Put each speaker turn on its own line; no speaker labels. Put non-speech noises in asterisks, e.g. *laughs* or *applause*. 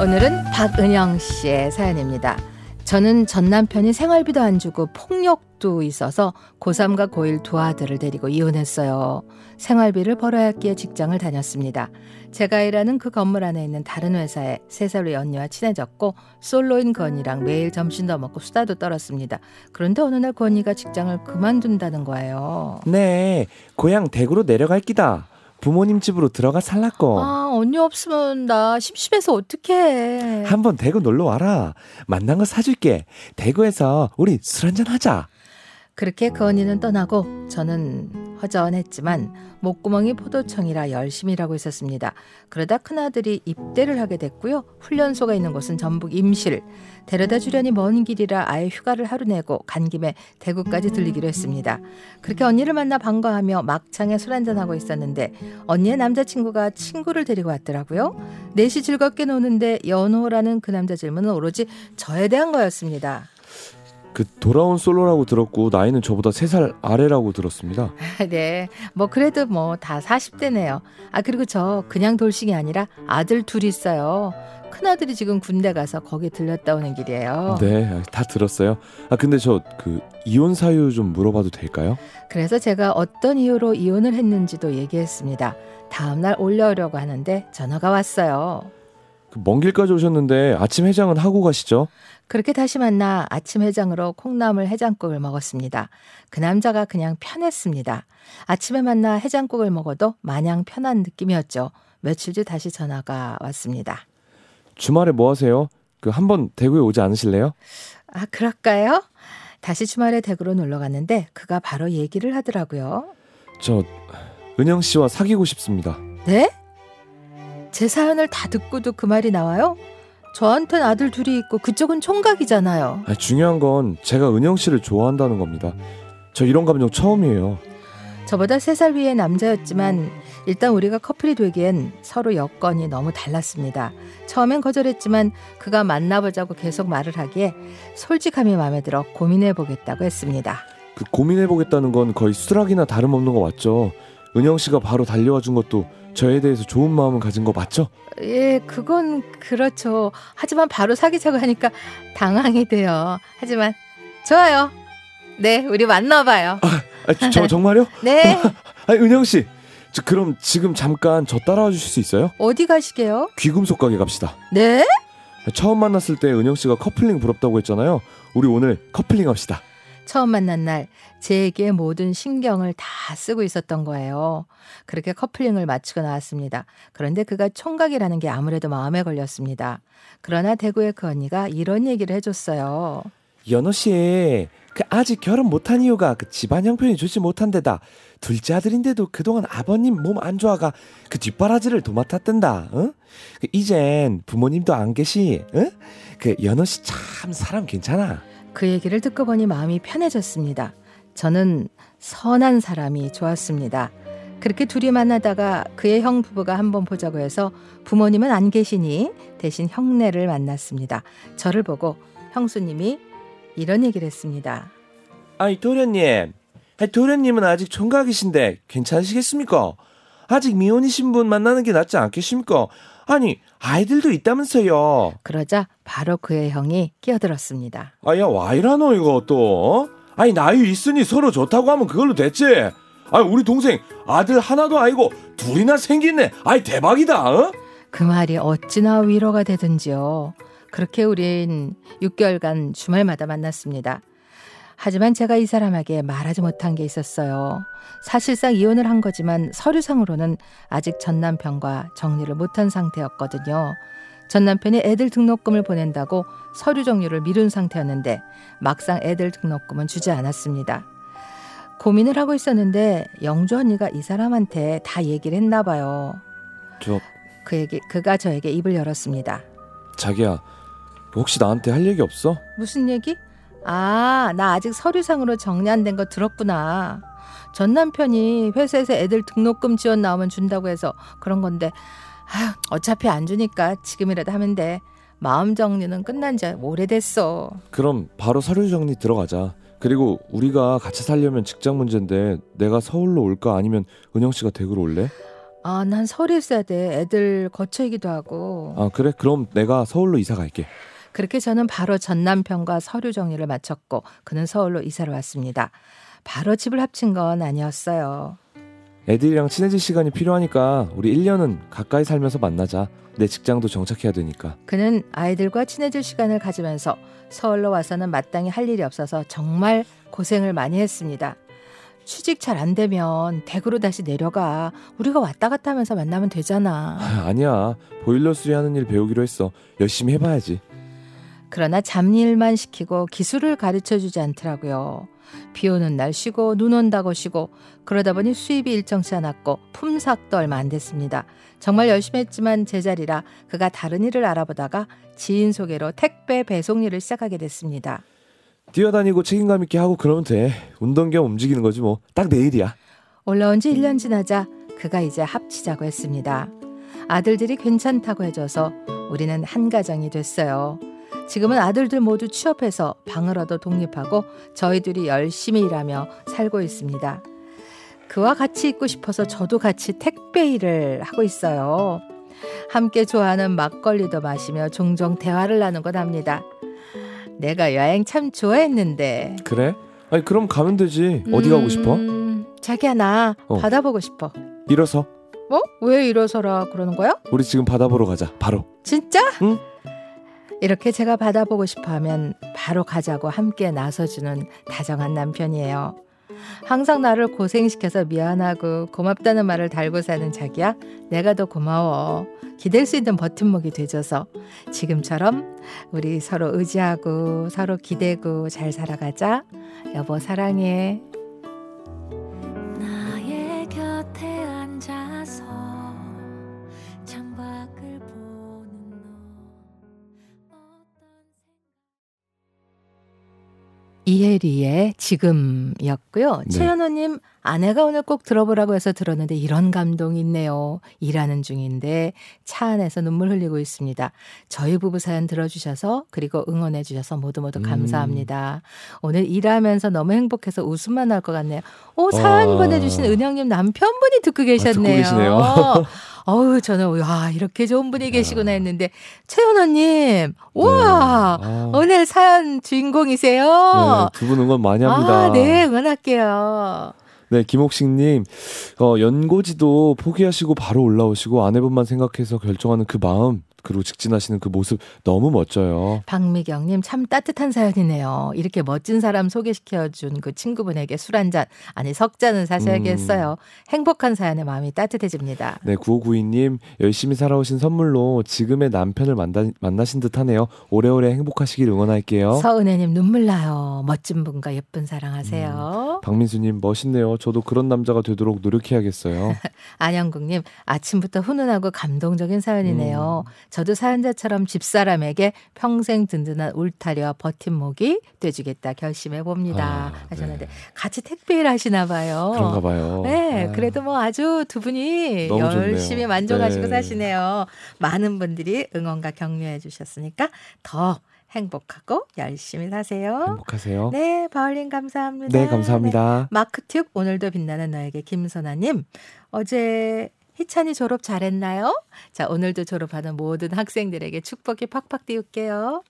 오늘은 박은영 씨의 사연입니다. 저는 전 남편이 생활비도 안 주고 폭력도 있어서 고3과 고1 두 아들을 데리고 이혼했어요. 생활비를 벌어야 했기에 직장을 다녔습니다. 제가 일하는 그 건물 안에 있는 다른 회사에 세살 위 언니와 친해졌고 솔로인 그 언니랑 매일 점심도 먹고 수다도 떨었습니다. 그런데 어느 날그 언니가 직장을 그만둔다는 거예요.
네, 고향 대구로 내려갈 기다. 부모님 집으로 들어가 살라고.
아 언니 없으면 나 심심해서 어떡해.
한번 대구 놀러 와라. 만난 거 사줄게. 대구에서 우리 술 한잔 하자.
그렇게 그 언니는 떠나고 저는 허전했지만 목구멍이 포도청이라 열심히 일하고 있었습니다. 그러다 큰아들이 입대를 하게 됐고요. 훈련소가 있는 곳은 전북 임실. 데려다 주려니 먼 길이라 아예 휴가를 하루 내고 간 김에 대구까지 들리기로 했습니다. 그렇게 언니를 만나 반가워하며 막창에 술 한잔하고 있었는데 언니의 남자친구가 친구를 데리고 왔더라고요. 넷이 즐겁게 노는데 연호라는 그 남자 질문은 오로지 저에 대한 거였습니다.
그 돌아온 솔로라고 들었고 나이는 저보다 3살 아래라고 들었습니다. *laughs*
네. 뭐 그래도 뭐 다 40대네요. 아 그리고 저 그냥 돌싱이 아니라 아들 둘 있어요. 큰아들이 지금 군대 가서 거기 들렸다 오는 길이에요.
네, 다 들었어요. 아 근데 저 그 이혼 사유 좀 물어봐도 될까요?
그래서 제가 어떤 이유로 이혼을 했는지도 얘기했습니다. 다음 날 올려오려고 하는데 전화가 왔어요.
그먼 길까지 오셨는데 아침 해장은 하고 가시죠?
그렇게 다시 만나 아침 해장으로 콩나물 해장국을 먹었습니다. 그 남자가 그냥 편했습니다. 아침에 만나 해장국을 먹어도 마냥 편한 느낌이었죠. 며칠 뒤 다시 전화가 왔습니다.
주말에 뭐 하세요? 그 한번 대구에 오지 않으실래요?
아, 그럴까요? 다시 주말에 대구로 놀러 갔는데 그가 바로 얘기를 하더라고요.
저 은영 씨와 사귀고 싶습니다.
네? 제 사연을 다 듣고도 그 말이 나와요? 저한텐 아들 둘이 있고 그쪽은 총각이잖아요.
아, 중요한 건 제가 은영 씨를 좋아한다는 겁니다. 저 이런 감정 처음이에요.
저보다 세 살 위의 남자였지만 일단 우리가 커플이 되기엔 서로 여건이 너무 달랐습니다. 처음엔 거절했지만 그가 만나보자고 계속 말을 하기에 솔직함이 마음에 들어 고민해 보겠다고 했습니다.
그 고민해 보겠다는 건 거의 수락이나 다름없는 거 맞죠? 은영 씨가 바로 달려와 준 것도 저에 대해서 좋은 마음을 가진 거 맞죠?
예, 그건 그렇죠. 하지만 바로 사귀자고 하니까 당황이 돼요. 하지만 좋아요. 네, 우리 만나봐요.
아, 저 정말요? *laughs*
네. *laughs*
아, 은영 씨, 저 그럼 지금 잠깐 저 따라와 주실 수 있어요?
어디 가시게요?
귀금속 가게 갑시다.
네?
처음 만났을 때 은영 씨가 커플링 부럽다고 했잖아요. 우리 오늘 커플링 합시다.
처음 만난 날 제게 모든 신경을 다 쓰고 있었던 거예요. 그렇게 커플링을 마치고 나왔습니다. 그런데 그가 총각이라는 게 아무래도 마음에 걸렸습니다. 그러나 대구의 그 언니가 이런 얘기를 해줬어요.
연호 씨, 그 아직 결혼 못한 이유가 그 집안 형편이 좋지 못한 데다 둘째 아들인데도 그동안 아버님 몸 안 좋아가 그 뒷바라지를 도맡았댄다. 응? 그 이젠 부모님도 안 계시. 응? 그 연호 씨 참 사람 괜찮아.
그 얘기를 듣고 보니 마음이 편해졌습니다. 저는 선한 사람이 좋았습니다. 그렇게 둘이 만나다가 그의 형 부부가 한번 보자고 해서 부모님은 안 계시니 대신 형네를 만났습니다. 저를 보고 형수님이 이런 얘기를 했습니다.
아니 도련님, 도련님은 아직 총각이신데 괜찮으시겠습니까? 아직 미혼이신 분 만나는 게 낫지 않겠습니까? 아니 아이들도 있다면서요.
그러자 바로 그의 형이 끼어들었습니다.
아 야 와이라노 이거 또? 어? 아니 나이 있으니 서로 좋다고 하면 그걸로 됐지. 아 우리 동생 아들 하나도 아니고 둘이나 생겼네. 아이 대박이다. 어?
그 말이 어찌나 위로가 되든지요. 그렇게 우린 6개월간 주말마다 만났습니다. 하지만 제가 이 사람에게 말하지 못한 게 있었어요. 사실상 이혼을 한 거지만 서류상으로는 아직 전 남편과 정리를 못한 상태였거든요. 전 남편이 애들 등록금을 보낸다고 서류 정리를 미룬 상태였는데 막상 애들 등록금은 주지 않았습니다. 고민을 하고 있었는데 영주 언니가 이 사람한테 다 얘기를 했나 봐요.
저
그 얘기 그가 저에게 입을 열었습니다.
자기야 혹시 나한테 할 얘기 없어?
무슨 얘기? 아, 나 아직 서류상으로 정리 안 된 거 들었구나. 전 남편이 회사에서 애들 등록금 지원 나오면 준다고 해서 그런 건데, 아휴, 어차피 안 주니까 지금이라도 하면 돼. 마음 정리는 끝난 지 오래됐어.
그럼 바로 서류 정리 들어가자. 그리고 우리가 같이 살려면 직장 문제인데 내가 서울로 올까 아니면 은영 씨가 대구로 올래?
아, 난 서울에 있어야 돼. 애들 거처이기도 하고.
아 그래? 그럼 내가 서울로 이사 갈게.
그렇게 저는 바로 전 남편과 서류 정리를 마쳤고 그는 서울로 이사를 왔습니다. 바로 집을 합친 건 아니었어요.
애들이랑 친해질 시간이 필요하니까 우리 1년은 가까이 살면서 만나자. 내 직장도 정착해야 되니까.
그는 아이들과 친해질 시간을 가지면서 서울로 와서는 마땅히 할 일이 없어서 정말 고생을 많이 했습니다. 취직 잘 안 되면 대구로 다시 내려가. 우리가 왔다 갔다 하면서 만나면 되잖아.
아, 아니야. 보일러 수리하는 일 배우기로 했어. 열심히 해봐야지.
그러나 잡일만 시키고 기술을 가르쳐 주지 않더라고요. 비 오는 날 쉬고 눈 온다고 쉬고 그러다 보니 수입이 일정치 않았고 품삯도 얼마 안 됐습니다. 정말 열심히 했지만 제자리라 그가 다른 일을 알아보다가 지인 소개로 택배 배송 일을 시작하게 됐습니다.
뛰어다니고 책임감 있게 하고 그러면 돼. 운동 겸 움직이는 거지 뭐. 딱 내일이야.
올라온 지 1년 지나자 그가 이제 합치자고 했습니다. 아들들이 괜찮다고 해줘서 우리는 한 가정이 됐어요. 지금은 아들들 모두 취업해서 방을 얻어 독립하고 저희들이 열심히 일하며 살고 있습니다. 그와 같이 있고 싶어서 저도 같이 택배 일을 하고 있어요. 함께 좋아하는 막걸리도 마시며 종종 대화를 나누곤 합니다. 내가 여행 참 좋아했는데.
그래? 아니 그럼 가면 되지. 어디 가고 싶어?
음, 자기야 나
어.
바다 보고 싶어.
일어서.
어? 왜 이러서라 그러는 거야?
우리 지금 바다 보러 가자. 바로.
진짜?
응.
이렇게 제가 바다 보고 싶어 하면 바로 가자고 함께 나서주는 다정한 남편이에요. 항상 나를 고생시켜서 미안하고 고맙다는 말을 달고 사는 자기야, 내가 더 고마워. 기댈 수 있는 버팀목이 돼줘서 지금처럼 우리 서로 의지하고 서로 기대고 잘 살아가자. 여보 사랑해. 이혜리의 지금이었고요.
네.
최현호님 아내가 오늘 꼭 들어보라고 해서 들었는데 이런 감동이 있네요. 일하는 중인데 차 안에서 눈물 흘리고 있습니다. 저희 부부 사연 들어주셔서 그리고 응원해 주셔서 모두 모두
음.
감사합니다. 오늘 일하면서 너무 행복해서 웃음만 나올 것 같네요. 오 사연
아.
보내주신 은영님 남편분이 듣고 계셨네요.
계시네요. *laughs*
어우 저는 와 이렇게 좋은 분이 계시구나 했는데 최현호님 우와
네. 아,
오늘 사연 주인공이세요.
네, 두 분 응원 많이 합니다.
아, 네, 응원할게요.
네, 김옥식님, 어, 연고지도 포기하시고 바로 올라오시고 아내분만 생각해서 결정하는 그 마음, 그리고 직진하시는 그 모습 너무 멋져요.
박미경님, 참 따뜻한 사연이네요. 이렇게 멋진 사람 소개시켜준 그 친구분에게 술 한 잔, 아니, 석 잔은 사셔야겠어요. 행복한 사연에 마음이 따뜻해집니다.
네, 9592님, 열심히 살아오신 선물로 지금의 남편을 만나, 만나신 듯 하네요. 오래오래 행복하시길 응원할게요.
서은혜님, 눈물 나요. 멋진 분과 예쁜 사랑하세요.
박민수님, 멋있네요. 저도 그런 남자가 되도록 노력해야겠어요. *laughs*
안영국님, 아침부터 훈훈하고 감동적인 사연이네요.
음.
저도 사연자처럼 집사람에게 평생 든든한 울타리와 버팀목이 돼주겠다 결심해 봅니다.
아,
하셨는데
네.
같이 택배 일 하시나 봐요.
그런가 봐요.
네,
아,
그래도 뭐 아주 두 분이 열심히
좋네요.
만족하시고
네.
사시네요. 많은 분들이 응원과 격려해 주셨으니까 더 행복하고 열심히 사세요.
행복하세요.
네, 바울린 감사합니다.
네, 감사합니다.
마크튠 오늘도 빛나는 너에게 김선아님 어제 희찬이 졸업 잘했나요? 자 오늘도 졸업하는 모든 학생들에게 축복이 팍팍 띄울게요.